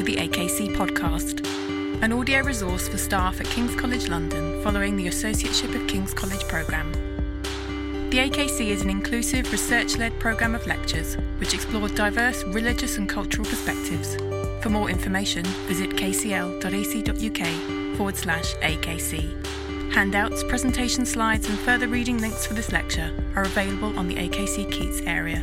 to the AKC podcast, an audio resource for staff at King's College London following the Associateship of King's College programme. The AKC is an inclusive, research led programme of lectures which explore diverse religious and cultural perspectives. For more information, visit kcl.ac.uk forward slash AKC. Handouts, presentation slides, and further reading links for this lecture are available on the AKC Keats area.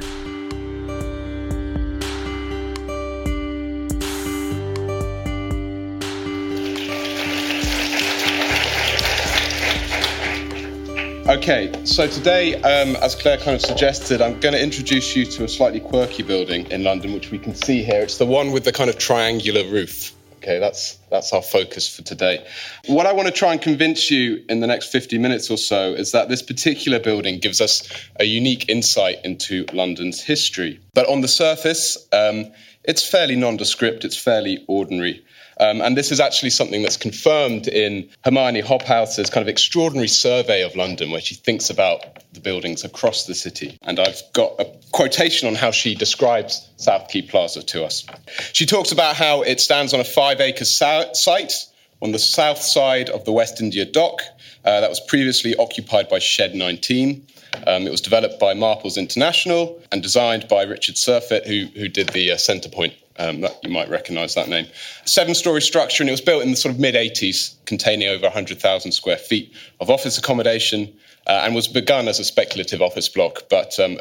Okay, so today, um, as Claire kind of suggested, I'm going to introduce you to a slightly quirky building in London, which we can see here. It's the one with the kind of triangular roof. Okay, that's that's our focus for today. What I want to try and convince you in the next 50 minutes or so is that this particular building gives us a unique insight into London's history. But on the surface, um, it's fairly nondescript. It's fairly ordinary. Um, and this is actually something that's confirmed in Hermione Hobhouse's kind of extraordinary survey of London, where she thinks about the buildings across the city. And I've got a quotation on how she describes South Quay Plaza to us. She talks about how it stands on a five acre site on the south side of the West India Dock uh, that was previously occupied by Shed 19. Um, it was developed by Marples International and designed by Richard Seifert, who, who did the uh, centre point um, that, you might recognise that name. Seven story structure, and it was built in the sort of mid 80s, containing over 100,000 square feet of office accommodation, uh, and was begun as a speculative office block, but um,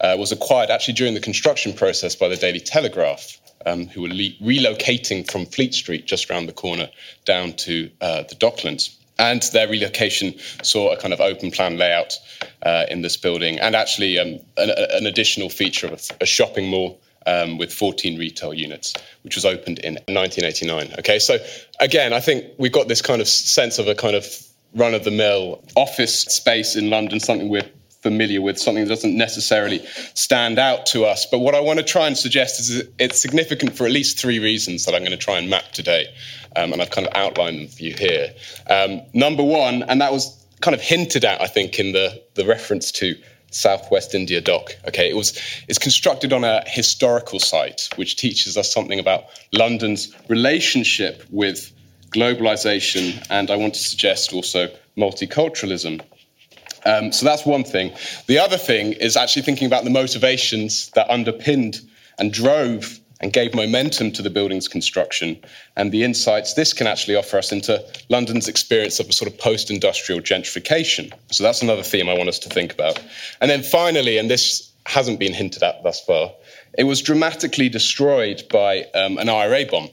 uh, was acquired actually during the construction process by the Daily Telegraph. Um, who were le- relocating from Fleet Street, just around the corner, down to uh, the Docklands. And their relocation saw a kind of open plan layout uh, in this building, and actually um, an, an, additional feature of a shopping mall um, with 14 retail units, which was opened in 1989. Okay, so again, I think we've got this kind of sense of a kind of run of the mill office space in London, something we're familiar with, something that doesn't necessarily stand out to us. But what I want to try and suggest is it's significant for at least three reasons that I'm going to try and map today. Um, and I've kind of outlined them for you here. Um, number one, and that was kind of hinted at, I think, in the, the reference to Southwest India Dock. Okay, it was it's constructed on a historical site, which teaches us something about London's relationship with globalization, and I want to suggest also multiculturalism. Um, so that's one thing. The other thing is actually thinking about the motivations that underpinned and drove and gave momentum to the building's construction and the insights this can actually offer us into London's experience of a sort of post industrial gentrification. So that's another theme I want us to think about. And then finally, and this hasn't been hinted at thus far, it was dramatically destroyed by um, an IRA bomb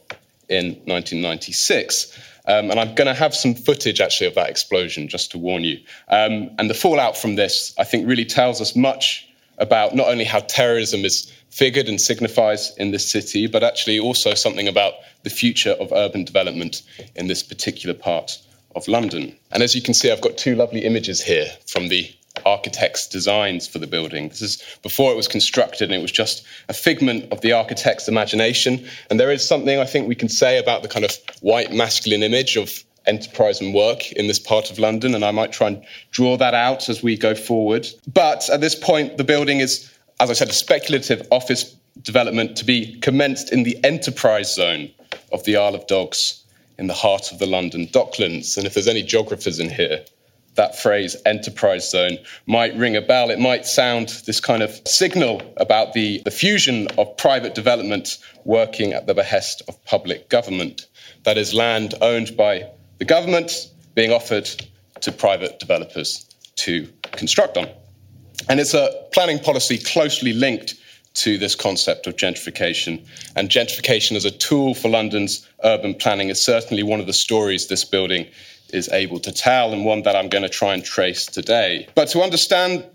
in 1996. Um, and I'm going to have some footage actually of that explosion just to warn you. Um, and the fallout from this, I think, really tells us much about not only how terrorism is figured and signifies in this city, but actually also something about the future of urban development in this particular part of London. And as you can see, I've got two lovely images here from the architect's designs for the building. This is before it was constructed, and it was just a figment of the architect's imagination. And there is something I think we can say about the kind of white masculine image of enterprise and work in this part of London, and I might try and draw that out as we go forward. But at this point, the building is as I said, a speculative office development to be commenced in the enterprise zone of the Isle of Dogs in the heart of the London Docklands. And if there's any geographers in here, that phrase enterprise zone might ring a bell. It might sound this kind of signal about the, the fusion of private development working at the behest of public government. That is, land owned by the government being offered to private developers to construct on. And it's a planning policy closely linked to this concept of gentrification. And gentrification as a tool for London's urban planning is certainly one of the stories this building is able to tell, and one that I'm going to try and trace today. But to understand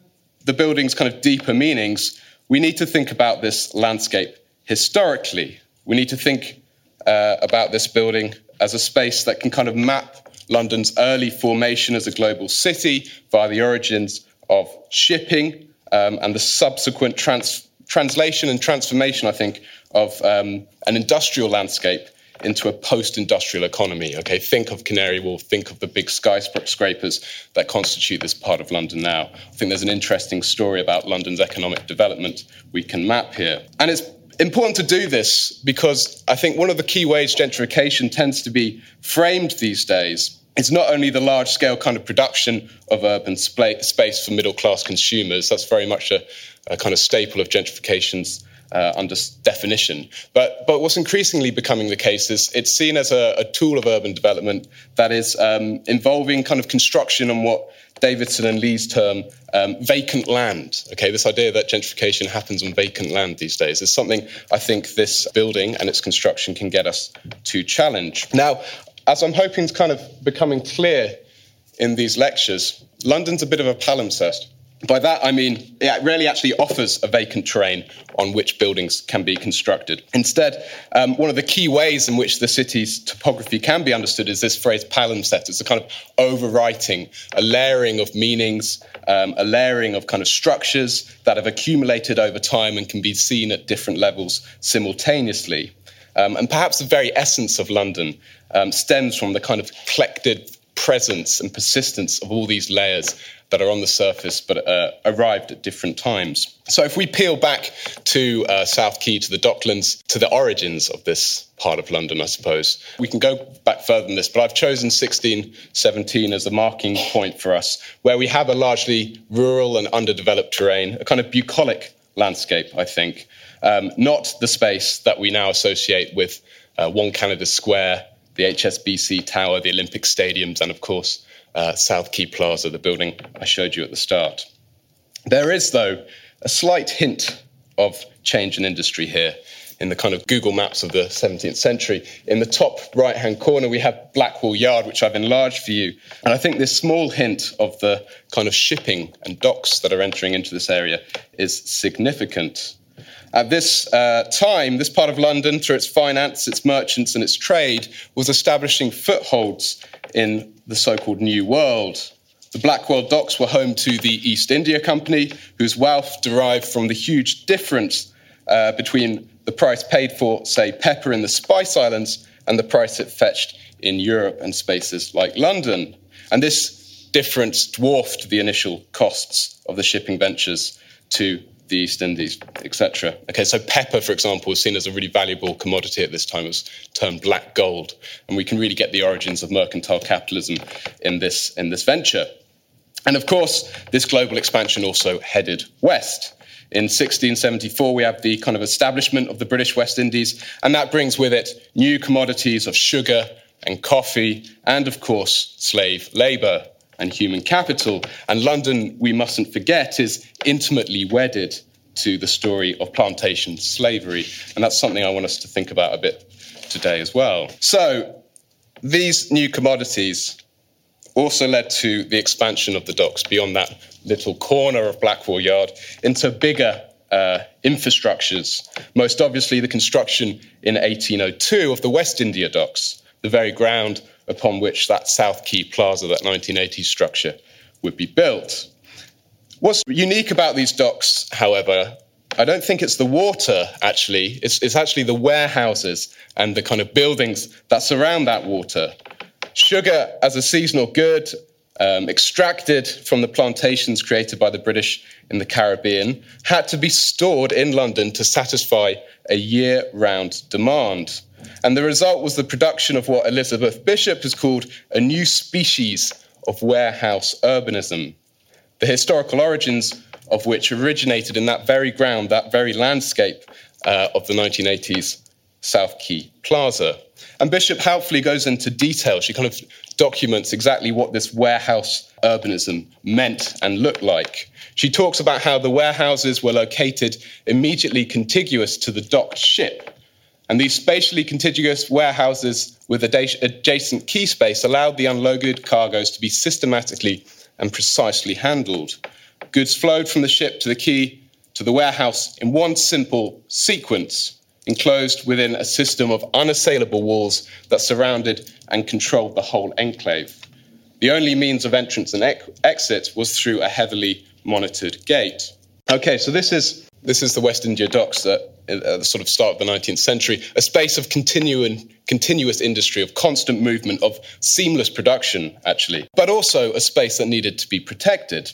the building's kind of deeper meanings, we need to think about this landscape historically. We need to think uh, about this building as a space that can kind of map London's early formation as a global city via the origins of shipping um, and the subsequent trans- translation and transformation, I think, of um, an industrial landscape into a post-industrial economy. Okay, think of Canary Wharf, think of the big skyscrapers that constitute this part of London now. I think there's an interesting story about London's economic development we can map here, and it's important to do this because I think one of the key ways gentrification tends to be framed these days is not only the large scale kind of production of urban space for middle class consumers, that's very much a, a kind of staple of gentrification's uh, under definition. But, but what's increasingly becoming the case is it's seen as a, a tool of urban development that is um, involving kind of construction on what Davidson and Lees' term um, vacant land. Okay, this idea that gentrification happens on vacant land these days is something I think this building and its construction can get us to challenge. Now, as I'm hoping is kind of becoming clear in these lectures, London's a bit of a palimpsest. By that, I mean it rarely actually offers a vacant terrain on which buildings can be constructed. Instead, um, one of the key ways in which the city's topography can be understood is this phrase palimpsest. It's a kind of overwriting, a layering of meanings, um, a layering of kind of structures that have accumulated over time and can be seen at different levels simultaneously. Um, and perhaps the very essence of London um, stems from the kind of collected presence and persistence of all these layers that are on the surface but uh, arrived at different times. So, if we peel back to uh, South Quay, to the Docklands, to the origins of this part of London, I suppose, we can go back further than this, but I've chosen 1617 as a marking point for us, where we have a largely rural and underdeveloped terrain, a kind of bucolic landscape, I think, um, not the space that we now associate with uh, One Canada Square, the HSBC Tower, the Olympic Stadiums, and of course, uh, South Quay Plaza, the building I showed you at the start. There is, though, a slight hint of change in industry here in the kind of Google Maps of the 17th century. In the top right hand corner, we have Blackwall Yard, which I've enlarged for you. And I think this small hint of the kind of shipping and docks that are entering into this area is significant. At this uh, time, this part of London, through its finance, its merchants, and its trade, was establishing footholds in the so called New World. The Blackwall docks were home to the East India Company, whose wealth derived from the huge difference uh, between the price paid for, say, pepper in the Spice Islands and the price it fetched in Europe and spaces like London. And this difference dwarfed the initial costs of the shipping ventures to the East Indies, etc. Okay, so pepper, for example, was seen as a really valuable commodity at this time. It was termed black gold, and we can really get the origins of mercantile capitalism in this in this venture. And of course, this global expansion also headed west. In 1674, we have the kind of establishment of the British West Indies, and that brings with it new commodities of sugar and coffee, and of course, slave labor and human capital. And London, we mustn't forget, is intimately wedded to the story of plantation slavery. And that's something I want us to think about a bit today as well. So, these new commodities also led to the expansion of the docks beyond that little corner of Blackwall Yard into bigger uh, infrastructures. Most obviously, the construction in 1802 of the West India docks, the very ground upon which that South Quay Plaza, that 1980s structure, would be built. What's unique about these docks, however, I don't think it's the water, actually. It's, it's, actually the warehouses and the kind of buildings that surround that water. Sugar as a seasonal good, um, extracted from the plantations created by the British in the Caribbean, had to be stored in London to satisfy a year round demand. And the result was the production of what Elizabeth Bishop has called a new species of warehouse urbanism, the historical origins of which originated in that very ground, that very landscape uh, of the 1980s South Quay Plaza. And Bishop helpfully goes into detail. She kind of documents exactly what this warehouse urbanism meant and looked like. She talks about how the warehouses were located immediately contiguous to the docked ship and these spatially contiguous warehouses with adjacent quay space allowed the unloaded cargoes to be systematically and precisely handled. Goods flowed from the ship to the quay to the warehouse in one simple sequence, enclosed within a system of unassailable walls that surrounded and controlled the whole enclave. The only means of entrance and ec- exit was through a heavily monitored gate. Okay, so this is this is the West India docks that at the sort of start of the 19th century, a space of continuing, continuous industry, of constant movement, of seamless production, actually, but also a space that needed to be protected.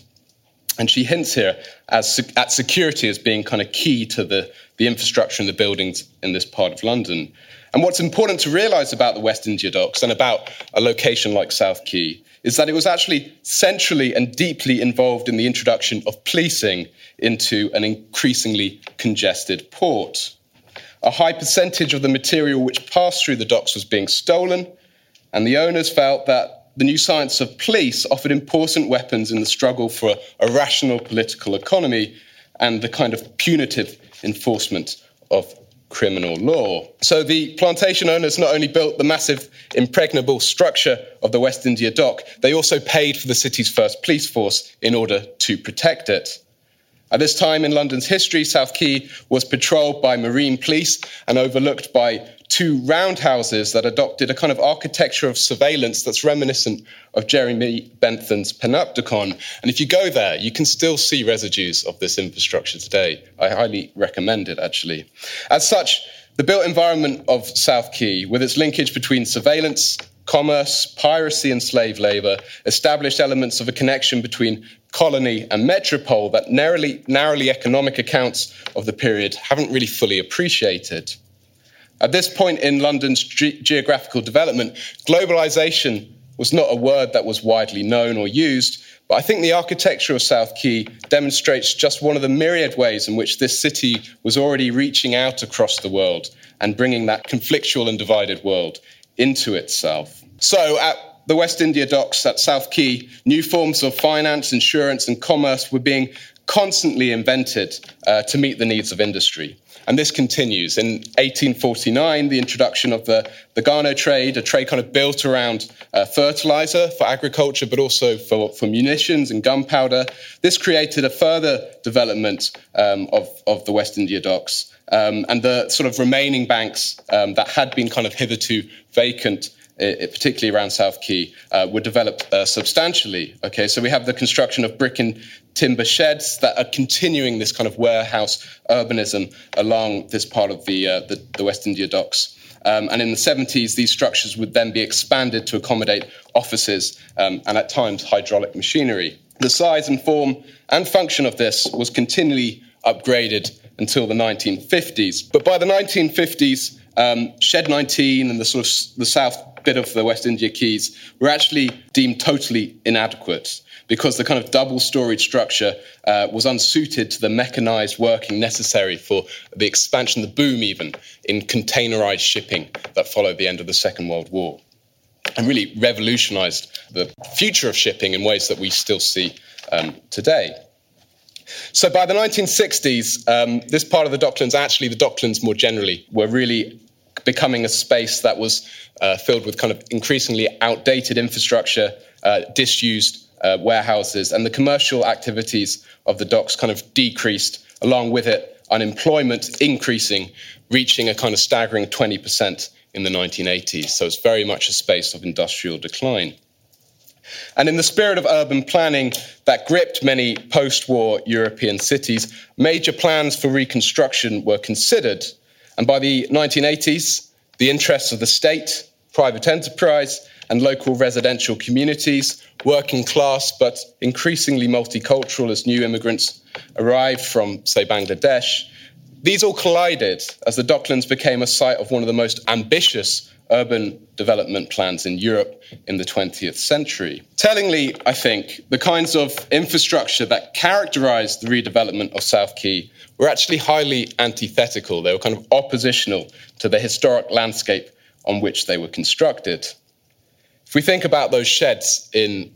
And she hints here as, at security as being kind of key to the, the infrastructure and the buildings in this part of London. And what's important to realize about the West India Docks and about a location like South Quay is that it was actually centrally and deeply involved in the introduction of policing into an increasingly congested port. A high percentage of the material which passed through the docks was being stolen, and the owners felt that the new science of police offered important weapons in the struggle for a, a rational political economy and the kind of punitive enforcement of criminal law. So the plantation owners not only built the massive impregnable structure of the West India Dock, they also paid for the city's first police force in order to protect it. At this time in London's history, South Quay was patrolled by marine police and overlooked by two roundhouses that adopted a kind of architecture of surveillance that's reminiscent of Jeremy Bentham's Panopticon. And if you go there, you can still see residues of this infrastructure today. I highly recommend it, actually. As such, the built environment of South Quay, with its linkage between surveillance, commerce, piracy, and slave labor, established elements of a connection between colony and metropole that narrowly, narrowly economic accounts of the period haven't really fully appreciated. At this point in London's ge- geographical development, globalization was not a word that was widely known or used, but I think the architecture of South Quay demonstrates just one of the myriad ways in which this city was already reaching out across the world and bringing that conflictual and divided world into itself. So, at the West India docks at South Quay, new forms of finance, insurance, and commerce were being constantly invented uh, to meet the needs of industry. And this continues. In 1849, the introduction of the, the trade, a trade kind of built around uh, fertilizer for agriculture, but also for, for munitions and gunpowder. This created a further development um, of, of the West India docks. Um, and the sort of remaining banks um, that had been kind of hitherto vacant it, particularly around South Quay, uh, were developed uh, substantially. Okay, so we have the construction of brick and timber sheds that are continuing this kind of warehouse urbanism along this part of the, uh, the, the, West India docks. Um, and in the 70s, these structures would then be expanded to accommodate offices um, and at times hydraulic machinery. The size and form and function of this was continually upgraded until the 1950s. But by the 1950s, um, Shed 19 and the sort of the south bit of the West India Quays were actually deemed totally inadequate because the kind of double storage structure uh, was unsuited to the mechanized working necessary for the expansion, the boom even, in containerized shipping that followed the end of the Second World War and really revolutionized the future of shipping in ways that we still see um, today. So by the 1960s, um, this part of the Docklands, actually the Docklands more generally, were really becoming a space that was uh, filled with kind of increasingly outdated infrastructure, uh, disused uh, warehouses, and the commercial activities of the docks kind of decreased, along with it, unemployment increasing, reaching a kind of staggering 20% in the 1980s. So it's very much a space of industrial decline. And in the spirit of urban planning that gripped many post war European cities, major plans for reconstruction were considered. And by the 1980s, the interests of the state, private enterprise, and local residential communities, working class but increasingly multicultural as new immigrants arrived from, say, Bangladesh, these all collided as the Docklands became a site of one of the most ambitious urban development plans in Europe in the 20th century. Tellingly, I think, the kinds of infrastructure that characterized the redevelopment of South Quay were actually highly antithetical. They were kind of oppositional to the historic landscape on which they were constructed. If we think about those sheds in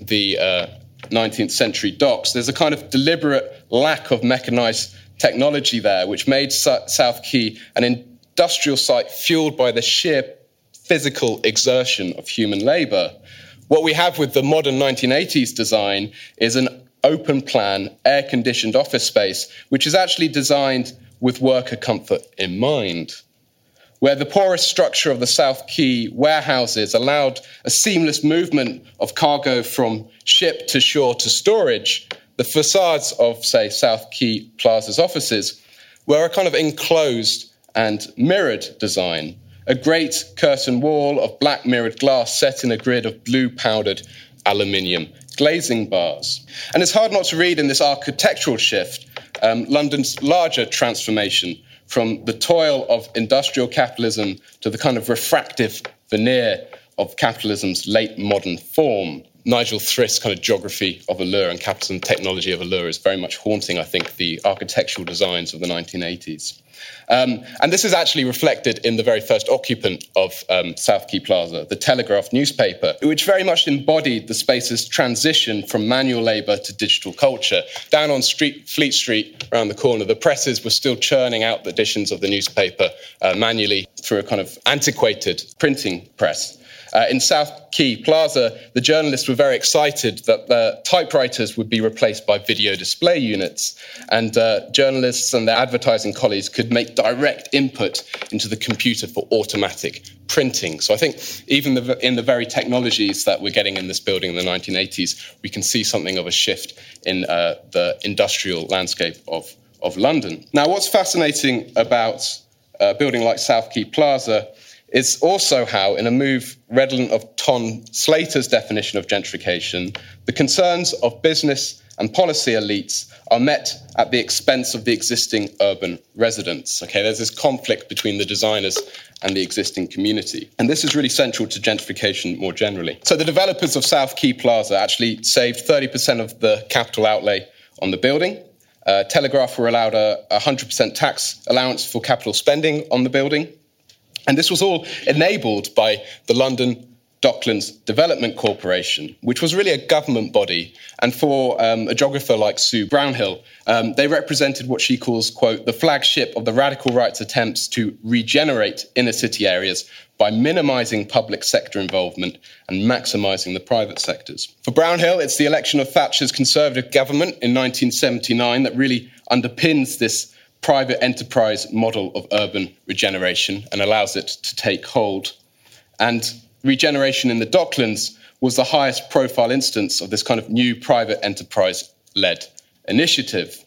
the uh, 19th century docks, there's a kind of deliberate lack of mechanized technology there, which made South Quay an industrial site fueled by the sheer physical exertion of human labor. What we have with the modern 1980s design is an open plan, air conditioned office space, which is actually designed with worker comfort in mind. Where the porous structure of the South Quay warehouses allowed a seamless movement of cargo from ship to shore to storage, the facades of, say, South Quay Plaza's offices were a kind of enclosed and mirrored design. A great curtain wall of black mirrored glass set in a grid of blue powdered aluminium glazing bars. And it's hard not to read in this architectural shift um, London's larger transformation from the toil of industrial capitalism to the kind of refractive veneer of capitalism's late modern form. Nigel Thrift's kind of geography of allure and capitalism technology of allure is very much haunting, I think, the architectural designs of the 1980s. Um, and this is actually reflected in the very first occupant of um, South Quay Plaza, the Telegraph newspaper, which very much embodied the space's transition from manual labour to digital culture. Down on street, Fleet Street, around the corner, the presses were still churning out the editions of the newspaper uh, manually through a kind of antiquated printing press. Uh, in South Quay Plaza, the journalists were very excited that the typewriters would be replaced by video display units, and uh, journalists and their advertising colleagues could make direct input into the computer for automatic printing. So I think even the, in the very technologies that we're getting in this building in the 1980s, we can see something of a shift in uh, the industrial landscape of, of London. Now, what's fascinating about a building like South Quay Plaza it's also how, in a move redolent of Tom Slater's definition of gentrification, the concerns of business and policy elites are met at the expense of the existing urban residents. Okay, there's this conflict between the designers and the existing community. And this is really central to gentrification more generally. So the developers of South Quay Plaza actually saved 30% of the capital outlay on the building. Uh, Telegraph were allowed a 100% tax allowance for capital spending on the building. And this was all enabled by the London Docklands Development Corporation, which was really a government body. And for um, a geographer like Sue Brownill, um, they represented what she calls, quote, the flagship of the radical right's attempts to regenerate inner city areas by minimizing public sector involvement and maximizing the private sectors. For Brownill, it's the election of Thatcher's Conservative government in 1979 that really underpins this private enterprise model of urban regeneration and allows it to take hold. And regeneration in the Docklands was the highest profile instance of this kind of new private enterprise led initiative.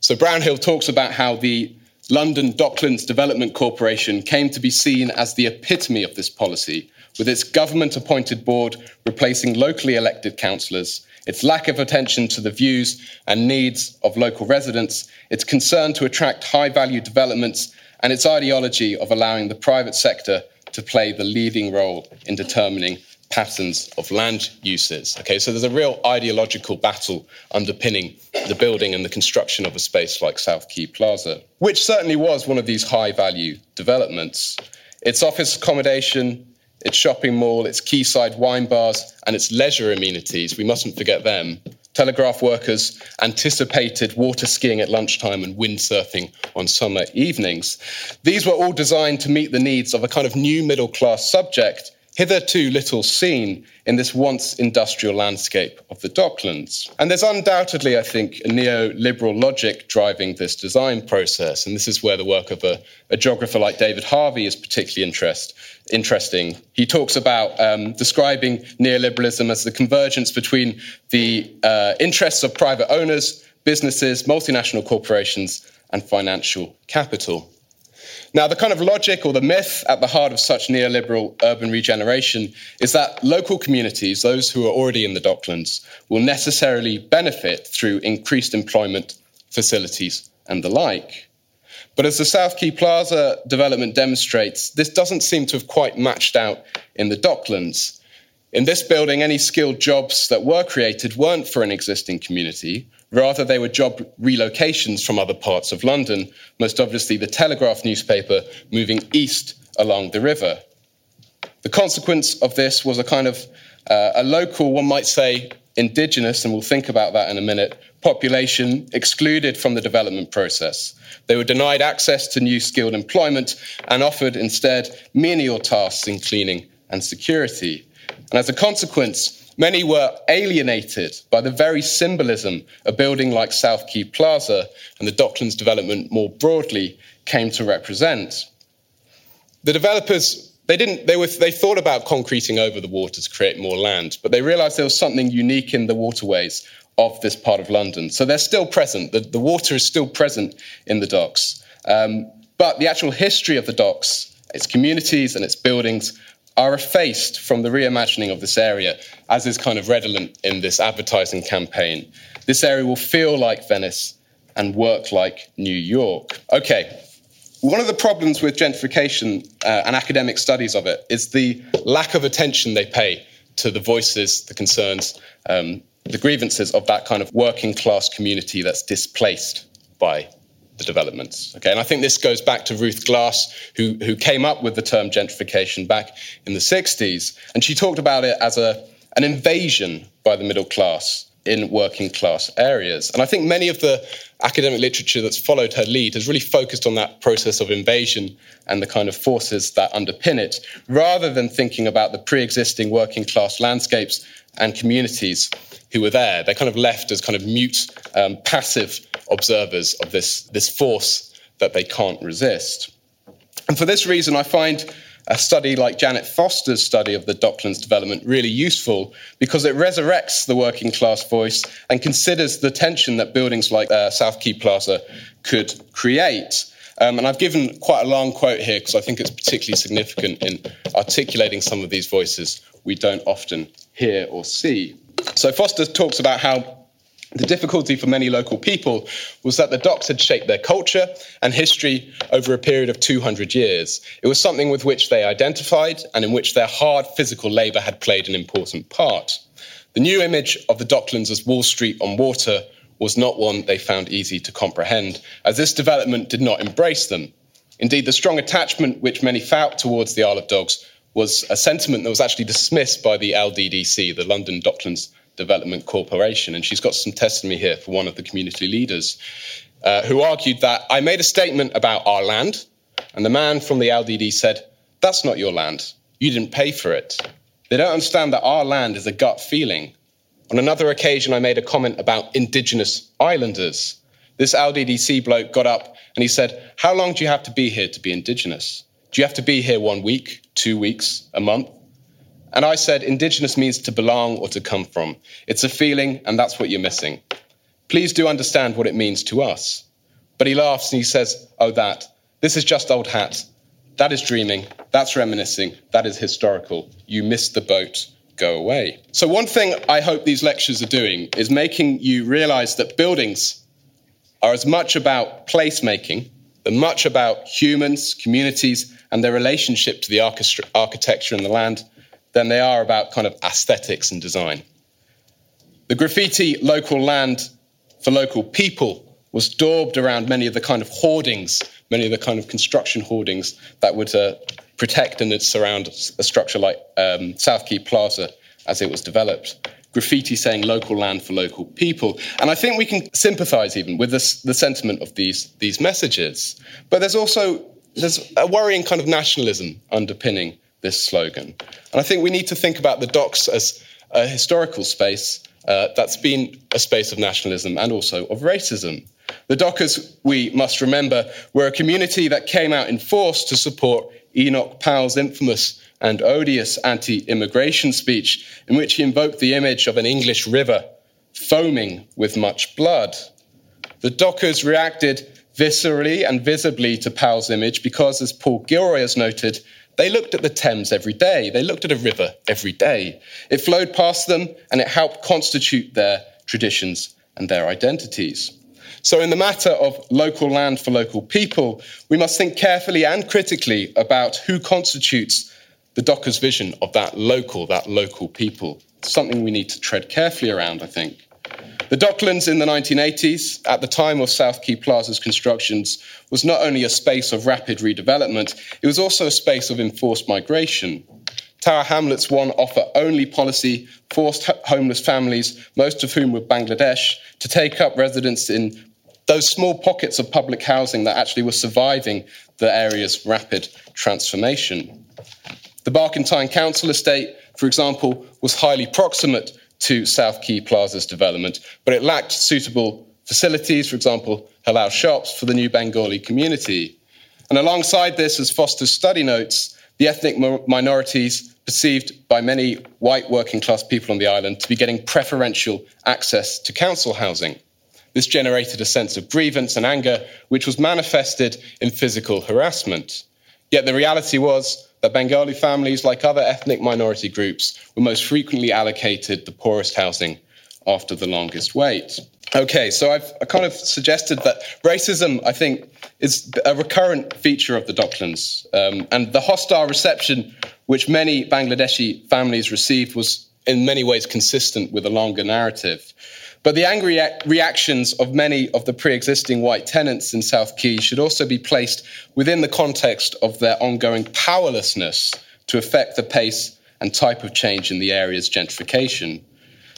So Brownill talks about how the London Docklands Development Corporation came to be seen as the epitome of this policy, with its government appointed board replacing locally elected councillors its lack of attention to the views and needs of local residents, its concern to attract high value developments, and its ideology of allowing the private sector to play the leading role in determining patterns of land uses. Okay, so there's a real ideological battle underpinning the building and the construction of a space like South Quay Plaza, which certainly was one of these high value developments. Its office accommodation, its shopping mall, its quayside wine bars, and its leisure amenities. We mustn't forget them. Telegraph workers anticipated water skiing at lunchtime and windsurfing on summer evenings. These were all designed to meet the needs of a kind of new middle class subject hitherto little seen in this once industrial landscape of the Docklands. And there's undoubtedly, I think, a neoliberal logic driving this design process. And this is where the work of a, a geographer like David Harvey is particularly interest, interesting. He talks about um, describing neoliberalism as the convergence between the uh, interests of private owners, businesses, multinational corporations, and financial capital. Now, the kind of logic or the myth at the heart of such neoliberal urban regeneration is that local communities, those who are already in the Docklands, will necessarily benefit through increased employment, facilities, and the like. But as the South Quay Plaza development demonstrates, this doesn't seem to have quite matched out in the Docklands. In this building, any skilled jobs that were created weren't for an existing community, Rather, they were job relocations from other parts of London, most obviously the Telegraph newspaper moving east along the river. The consequence of this was a kind of uh, a local, one might say, indigenous, and we'll think about that in a minute, population excluded from the development process. They were denied access to new skilled employment and offered instead menial tasks in cleaning and security. And as a consequence, Many were alienated by the very symbolism a building like South Quay Plaza and the Docklands development more broadly came to represent. The developers they didn't they were they thought about concreting over the water to create more land, but they realized there was something unique in the waterways of this part of London. So they're still present. The, the water is still present in the docks. Um, but the actual history of the docks, its communities and its buildings are effaced from the reimagining of this area, as is kind of redolent in this advertising campaign. This area will feel like Venice and work like New York. Okay, one of the problems with gentrification uh, and academic studies of it is the lack of attention they pay to the voices, the concerns, um, the grievances of that kind of working class community that's displaced by the developments. Okay, and I think this goes back to Ruth Glass, who, who came up with the term gentrification back in the 60s. And she talked about it as a, an invasion by the middle class in working class areas. And I think many of the academic literature that's followed her lead has really focused on that process of invasion and the kind of forces that underpin it, rather than thinking about the pre existing working class landscapes and communities who were there. They're kind of left as kind of mute, um, passive observers of this, this force that they can't resist. And for this reason, I find a study like Janet Foster's study of the Docklands development really useful because it resurrects the working class voice and considers the tension that buildings like uh, South Quay Plaza could create. Um, and I've given quite a long quote here because I think it's particularly significant in articulating some of these voices we don't often hear or see. So Foster talks about how the difficulty for many local people was that the docks had shaped their culture and history over a period of 200 years. It was something with which they identified and in which their hard physical labour had played an important part. The new image of the Docklands as Wall Street on water was not one they found easy to comprehend, as this development did not embrace them. Indeed, the strong attachment which many felt towards the Isle of Dogs was a sentiment that was actually dismissed by the LDDC, the London Docklands Development Corporation. And she's got some testimony here for one of the community leaders uh, who argued that I made a statement about our land, and the man from the LDD said, That's not your land. You didn't pay for it. They don't understand that our land is a gut feeling. On another occasion, I made a comment about indigenous islanders. This LDDC bloke got up and he said, How long do you have to be here to be indigenous? Do you have to be here one week, two weeks, a month? And I said, Indigenous means to belong or to come from. It's a feeling, and that's what you're missing. Please do understand what it means to us. But he laughs and he says, Oh, that. This is just old hat. That is dreaming. That's reminiscing. That is historical. You missed the boat. Go away. So, one thing I hope these lectures are doing is making you realize that buildings are as much about placemaking, they're much about humans, communities, and their relationship to the architecture and the land than they are about kind of aesthetics and design. The graffiti local land for local people was daubed around many of the kind of hoardings, many of the kind of construction hoardings that would uh, protect and surround a structure like um, South Quay Plaza as it was developed. Graffiti saying local land for local people. And I think we can sympathize even with this, the sentiment of these, these messages. But there's also there's a worrying kind of nationalism underpinning this slogan. And I think we need to think about the docks as a historical space uh, that's been a space of nationalism and also of racism. The Dockers, we must remember, were a community that came out in force to support Enoch Powell's infamous and odious anti immigration speech, in which he invoked the image of an English river foaming with much blood. The Dockers reacted viscerally and visibly to Powell's image because, as Paul Gilroy has noted, they looked at the Thames every day. They looked at a river every day. It flowed past them and it helped constitute their traditions and their identities. So, in the matter of local land for local people, we must think carefully and critically about who constitutes the Dockers' vision of that local, that local people. Something we need to tread carefully around, I think. The Docklands in the 1980s, at the time of South Quay Plaza's constructions, was not only a space of rapid redevelopment, it was also a space of enforced migration. Tower Hamlets One offer only policy forced homeless families, most of whom were Bangladesh, to take up residence in those small pockets of public housing that actually were surviving the area's rapid transformation. The Barkantine Council estate, for example, was highly proximate to South Quay Plaza's development, but it lacked suitable facilities, for example, halal shops for the new Bengali community. And alongside this, as Foster's study notes, the ethnic minorities perceived by many white working class people on the island to be getting preferential access to council housing. This generated a sense of grievance and anger, which was manifested in physical harassment. Yet the reality was that Bengali families, like other ethnic minority groups, were most frequently allocated the poorest housing after the longest wait. Okay, so I've I kind of suggested that racism, I think, is a recurrent feature of the Docklands. Um, and the hostile reception which many Bangladeshi families received was in many ways consistent with a longer narrative. But the angry reactions of many of the pre existing white tenants in South Quay should also be placed within the context of their ongoing powerlessness to affect the pace and type of change in the area's gentrification.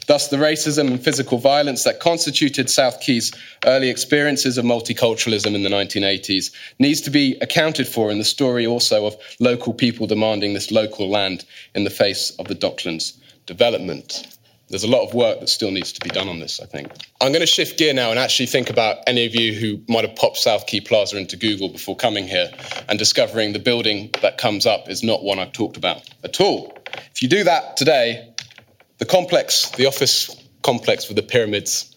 Thus, the racism and physical violence that constituted South Quay's early experiences of multiculturalism in the 1980s needs to be accounted for in the story also of local people demanding this local land in the face of the Docklands development. There's a lot of work that still needs to be done on this, I think. I'm going to shift gear now and actually think about any of you who might have popped South Quay Plaza into Google before coming here and discovering the building that comes up is not one I've talked about at all. If you do that today, the complex, the office complex with the pyramids,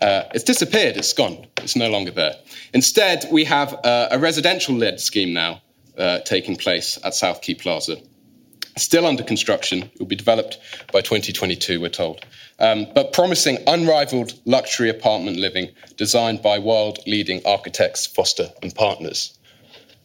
uh, it's disappeared. It's gone. It's no longer there. Instead, we have uh, a residential led scheme now uh, taking place at South Quay Plaza. Still under construction. It will be developed by 2022, we're told. Um, but promising unrivaled luxury apartment living designed by world leading architects, Foster and Partners.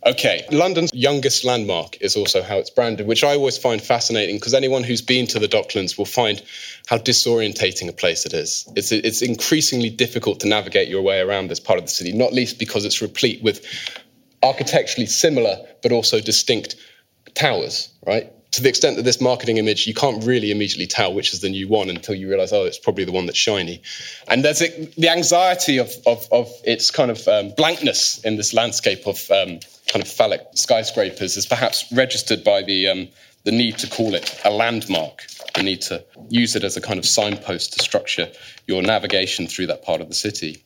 Okay, London's youngest landmark is also how it's branded, which I always find fascinating because anyone who's been to the Docklands will find how disorientating a place it is. It's, it's increasingly difficult to navigate your way around this part of the city, not least because it's replete with architecturally similar but also distinct towers, right? To the extent that this marketing image, you can't really immediately tell which is the new one until you realize, oh, it's probably the one that's shiny. And there's a, the anxiety of, of, of its kind of um, blankness in this landscape of um, kind of phallic skyscrapers is perhaps registered by the, um, the need to call it a landmark, the need to use it as a kind of signpost to structure your navigation through that part of the city.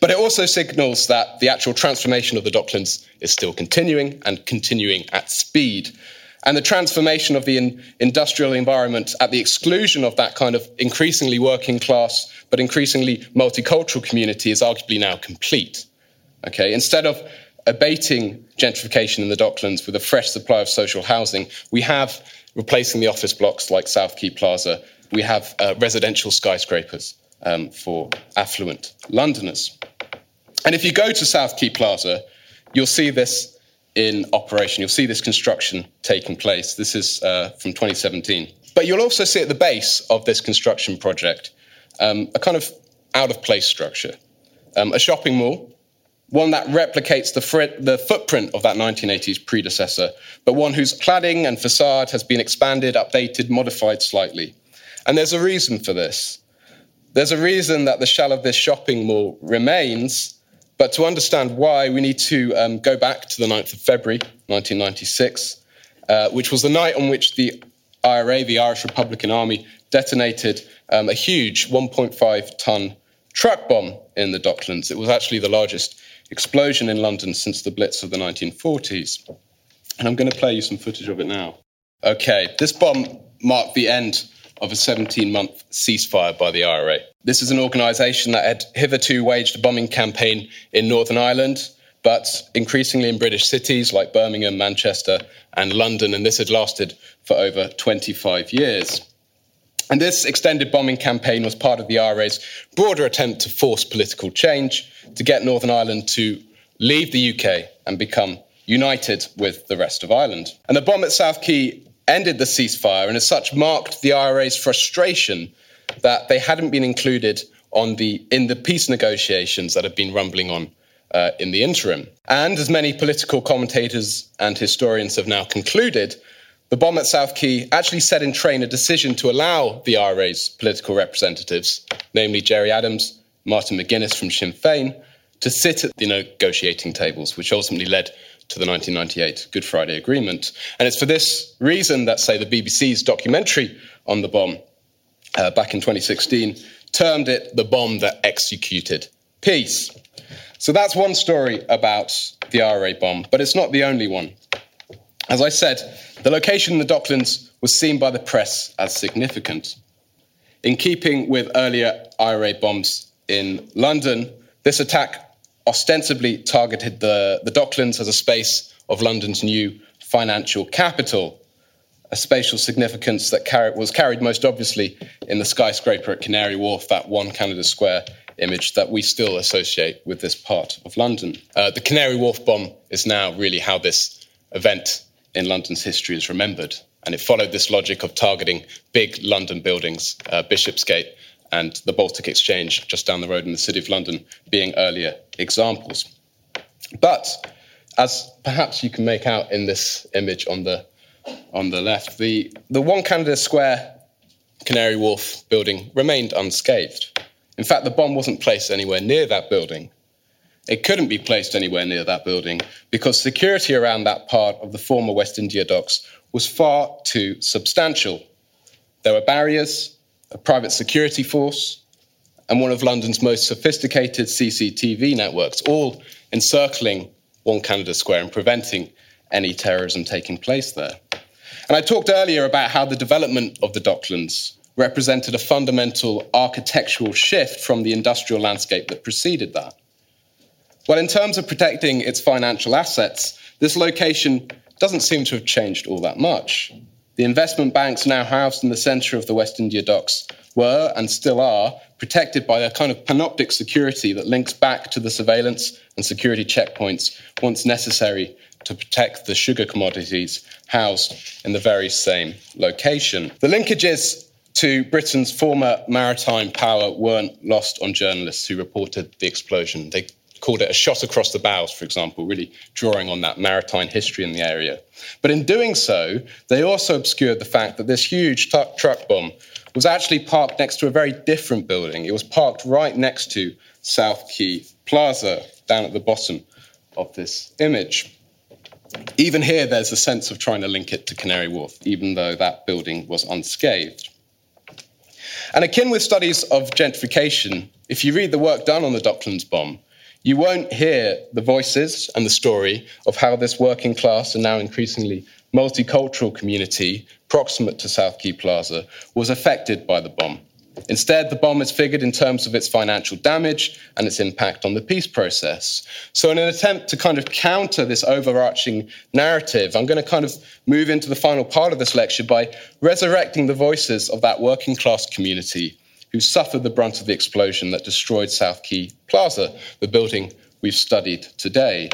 But it also signals that the actual transformation of the Docklands is still continuing and continuing at speed and the transformation of the in, industrial environment at the exclusion of that kind of increasingly working class but increasingly multicultural community is arguably now complete. Okay, instead of abating gentrification in the Docklands with a fresh supply of social housing, we have replacing the office blocks like South Quay Plaza. We have uh, residential skyscrapers um, for affluent Londoners. And if you go to South Quay Plaza, you'll see this in operation. You'll see this construction taking place. This is uh, from 2017. But you'll also see at the base of this construction project um, a kind of out of place structure, um, a shopping mall, one that replicates the, fr- the footprint of that 1980s predecessor, but one whose cladding and facade has been expanded, updated, modified slightly. And there's a reason for this. There's a reason that the shell of this shopping mall remains but to understand why, we need to um, go back to the 9th of February 1996, uh, which was the night on which the IRA, the Irish Republican Army, detonated um, a huge 1.5 ton truck bomb in the Docklands. It was actually the largest explosion in London since the Blitz of the 1940s. And I'm going to play you some footage of it now. Okay, this bomb marked the end of a 17 month ceasefire by the IRA. This is an organisation that had hitherto waged a bombing campaign in Northern Ireland, but increasingly in British cities like Birmingham, Manchester, and London, and this had lasted for over 25 years. And this extended bombing campaign was part of the IRA's broader attempt to force political change, to get Northern Ireland to leave the UK and become united with the rest of Ireland. And the bomb at South Quay ended the ceasefire and as such marked the IRA's frustration that they hadn't been included on the, in the peace negotiations that had been rumbling on uh, in the interim. And as many political commentators and historians have now concluded, the bomb at South Quay actually set in train a decision to allow the IRA's political representatives, namely Gerry Adams, Martin McGuinness from Sinn Féin, to sit at the negotiating tables, which ultimately led to the 1998 Good Friday Agreement. And it's for this reason that, say, the BBC's documentary on the bomb uh, back in 2016 termed it the bomb that executed peace. So that's one story about the IRA bomb, but it's not the only one. As I said, the location in the Docklands was seen by the press as significant. In keeping with earlier IRA bombs in London, this attack ostensibly targeted the, the Docklands as a space of London's new financial capital, a spatial significance that car- was carried most obviously in the skyscraper at Canary Wharf, that one Canada Square image that we still associate with this part of London. Uh, the Canary Wharf bomb is now really how this event in London's history is remembered. And it followed this logic of targeting big London buildings, uh, Bishopsgate and the Baltic Exchange just down the road in the City of London being earlier examples. But as perhaps you can make out in this image on the on the left, the, the One Canada Square Canary Wharf building remained unscathed. In fact, the bomb wasn't placed anywhere near that building. It couldn't be placed anywhere near that building because security around that part of the former West India docks was far too substantial. There were barriers, a private security force, and one of London's most sophisticated CCTV networks, all encircling One Canada Square and preventing any terrorism taking place there. And I talked earlier about how the development of the Docklands represented a fundamental architectural shift from the industrial landscape that preceded that. Well, in terms of protecting its financial assets, this location doesn't seem to have changed all that much. The investment banks now housed in the centre of the West India docks were and still are protected by a kind of panoptic security that links back to the surveillance and security checkpoints once necessary to protect the sugar commodities housed in the very same location. The linkages to Britain's former maritime power weren't lost on journalists who reported the explosion. They called it a shot across the bows, for example, really drawing on that maritime history in the area. But in doing so, they also obscured the fact that this huge t- truck bomb was actually parked next to a very different building. It was parked right next to South Quay Plaza, down at the bottom of this image. Even here, there's a sense of trying to link it to Canary Wharf, even though that building was unscathed. And akin with studies of gentrification, if you read the work done on the Docklands bomb, you won't hear the voices and the story of how this working class and now increasingly multicultural community proximate to South Quay Plaza was affected by the bomb. Instead, the bomb is figured in terms of its financial damage and its impact on the peace process. So, in an attempt to kind of counter this overarching narrative, I'm going to kind of move into the final part of this lecture by resurrecting the voices of that working class community who suffered the brunt of the explosion that destroyed South Quay Plaza, the building we've studied today.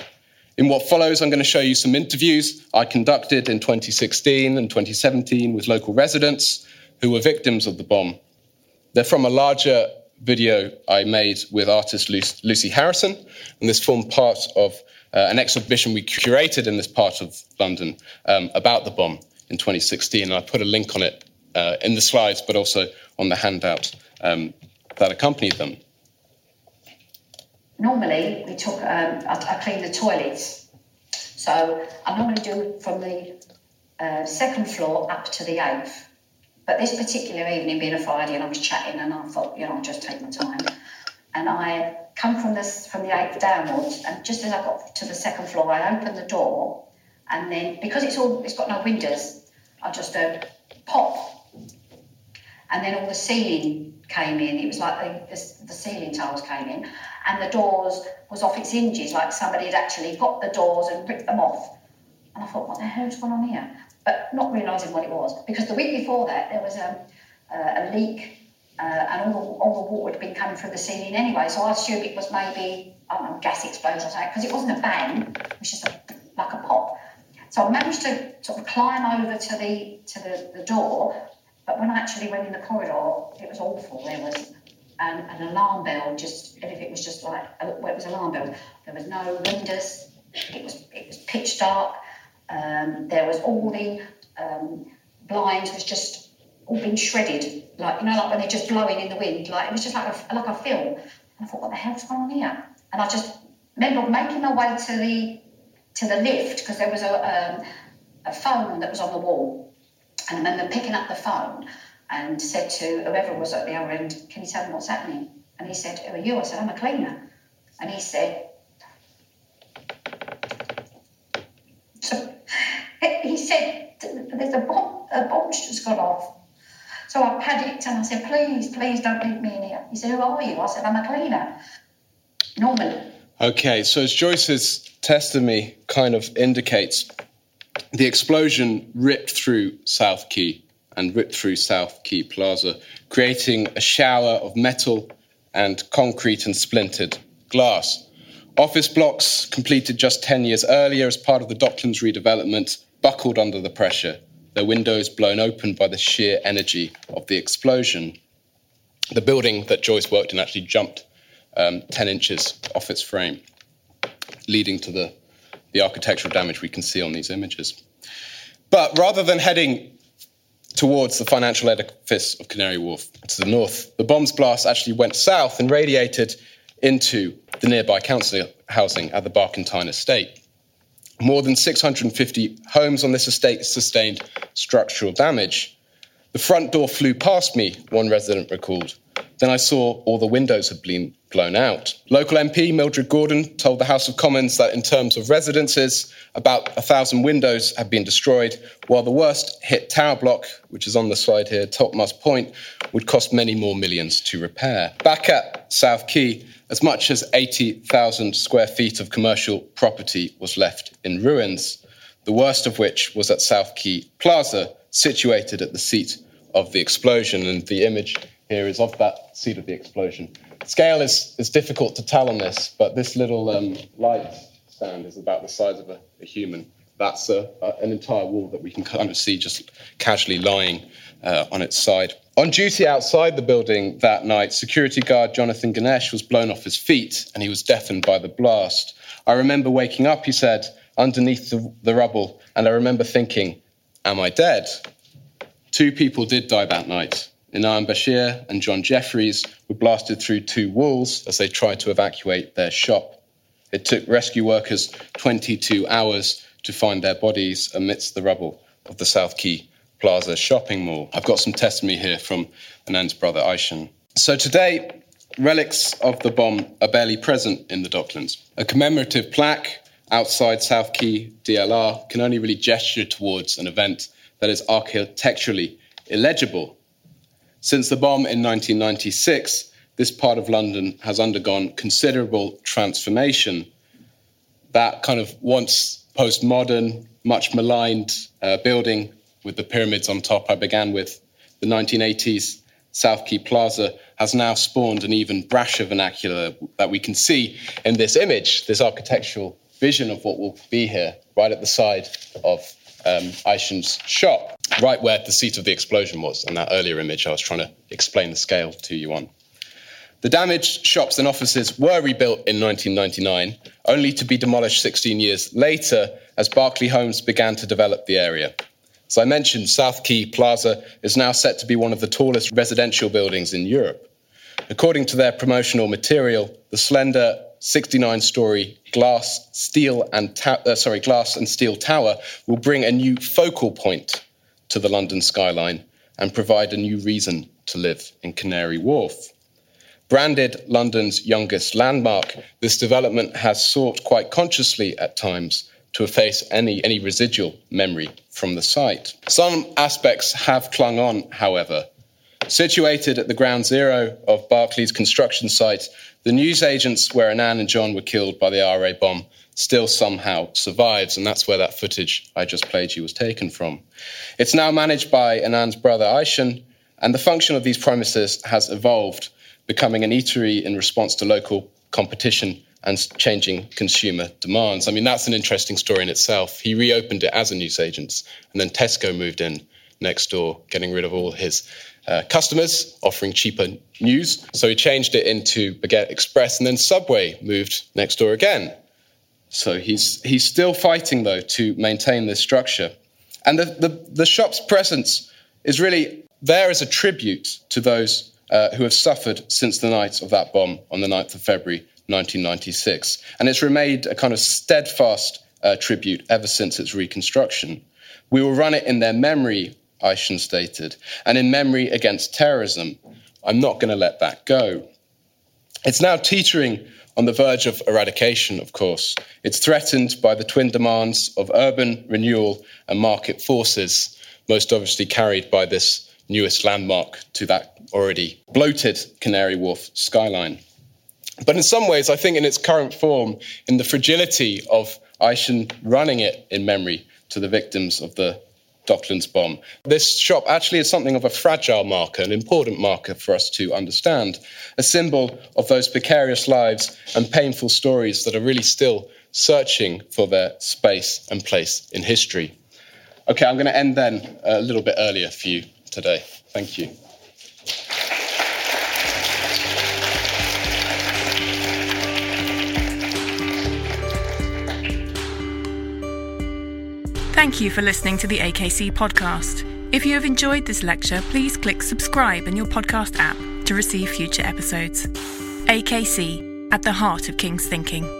In what follows, I'm going to show you some interviews I conducted in 2016 and 2017 with local residents who were victims of the bomb. They're from a larger video I made with artist Lucy Harrison, and this formed part of uh, an exhibition we curated in this part of London um, about the bomb in 2016. And I put a link on it uh, in the slides, but also on the handout um, that accompanied them. Normally, we took, um, I, I clean the toilets. So I normally do from the uh, second floor up to the eighth. But this particular evening, being a Friday, and I was chatting, and I thought, you know, I'll just take my time. And I come from this from the eighth downwards, and just as I got to the second floor, I opened the door, and then because it's all it's got no windows, I just heard pop, and then all the ceiling came in. It was like the, the, the, ceiling tiles came in, and the doors was off its hinges, like somebody had actually got the doors and ripped them off. And I thought, what the hell's going on here? But not realising what it was, because the week before that there was a, a, a leak, uh, and all the, all the water had been coming through the ceiling anyway. So I assumed it was maybe I don't know gas explosion or something, because it wasn't a bang, it was just a, like a pop. So I managed to sort of climb over to the to the, the door, but when I actually went in the corridor, it was awful. There was an, an alarm bell, just if it was just like well, it was alarm bell. There was no windows. It was it was pitch dark. Um, there was all the um, blinds was just all been shredded, like you know, like when they're just blowing in the wind. Like it was just like a like a film. And I thought, what the hell's going on here? And I just remember making my way to the to the lift because there was a um, a phone that was on the wall and then they picking up the phone and said to whoever was at the other end, Can you tell me what's happening? And he said, Who are you? I said, I'm a cleaner. And he said, so he said, There's a bomb, a bomb's just gone off. So I panicked and I said, Please, please don't leave me in here. He said, Who are you? I said, I'm a cleaner. Normally. Okay, so as Joyce's testimony kind of indicates, the explosion ripped through South Quay and ripped through South Quay Plaza, creating a shower of metal and concrete and splintered glass. Office blocks completed just 10 years earlier as part of the Docklands redevelopment buckled under the pressure, their windows blown open by the sheer energy of the explosion. The building that Joyce worked in actually jumped um, 10 inches off its frame, leading to the, the architectural damage we can see on these images. But rather than heading towards the financial edifice of Canary Wharf to the north, the bomb's blast actually went south and radiated into the nearby council housing at the Barkantine estate. More than 650 homes on this estate sustained structural damage. The front door flew past me, one resident recalled. Then I saw all the windows had been blown out. Local MP Mildred Gordon told the House of Commons that in terms of residences, about a thousand windows had been destroyed, while the worst hit tower block, which is on the slide here, Topmast Point, would cost many more millions to repair. Back at South Quay, as much as 80,000 square feet of commercial property was left in ruins, the worst of which was at South Quay Plaza, situated at the seat of the explosion. And the image here is of that seat of the explosion. Scale is, is difficult to tell on this, but this little um, light stand is about the size of a, a human. That's a, a, an entire wall that we can kind of see just casually lying uh, on its side. On duty outside the building that night, security guard Jonathan Ganesh was blown off his feet and he was deafened by the blast. I remember waking up, he said, underneath the, the rubble, and I remember thinking, Am I dead? Two people did die that night. Inam Bashir and John Jeffries were blasted through two walls as they tried to evacuate their shop. It took rescue workers 22 hours to find their bodies amidst the rubble of the South Quay Plaza shopping mall. I've got some testimony here from Anand's brother Aishan. So today, relics of the bomb are barely present in the Docklands. A commemorative plaque outside South Quay DLR can only really gesture towards an event that is architecturally illegible. Since the bomb in 1996, this part of London has undergone considerable transformation. That kind of once postmodern, much maligned uh, building with the pyramids on top I began with, the 1980s South Quay Plaza has now spawned an even brasher vernacular that we can see in this image, this architectural vision of what will be here, right at the side of um, Aishan's shop, right where the seat of the explosion was. And that earlier image I was trying to explain the scale to you on. The damaged shops and offices were rebuilt in 1999, only to be demolished 16 years later as Berkeley Homes began to develop the area. As I mentioned, South Quay Plaza is now set to be one of the tallest residential buildings in Europe. According to their promotional material, the slender 69-story glass, steel, and ta- uh, sorry, glass and steel tower will bring a new focal point to the London skyline and provide a new reason to live in Canary Wharf. Branded London's youngest landmark, this development has sought quite consciously at times to efface any, any residual memory from the site. Some aspects have clung on, however. Situated at the ground zero of Berkeley's construction site, the newsagents where Anand and John were killed by the IRA bomb still somehow survives, and that's where that footage I just played you was taken from. It's now managed by Anand's brother Aishan, and the function of these premises has evolved, becoming an eatery in response to local competition and changing consumer demands. I mean, that's an interesting story in itself. He reopened it as a newsagent, and then Tesco moved in next door, getting rid of all his uh, customers, offering cheaper news. So he changed it into Baguette Express, and then Subway moved next door again. So he's he's still fighting though to maintain this structure, and the the, the shop's presence is really there as a tribute to those uh, who have suffered since the night of that bomb on the 9th of February 1996. And it's remained a kind of steadfast uh, tribute ever since its reconstruction. We will run it in their memory, Aishan stated, and in memory against terrorism. I'm not going to let that go. It's now teetering on the verge of eradication, of course. It's threatened by the twin demands of urban renewal and market forces, most obviously carried by this newest landmark to that already bloated Canary Wharf skyline. But in some ways, I think in its current form, in the fragility of Aishan running it in memory, to the victims of the Docklands bomb. This shop actually is something of a fragile marker, an important marker for us to understand, a symbol of those precarious lives and painful stories that are really still searching for their space and place in history. Okay, I'm going to end then a little bit earlier for you today. Thank you. Thank you for listening to the AKC podcast. If you have enjoyed this lecture, please click subscribe in your podcast app to receive future episodes. AKC, at the heart of King's thinking.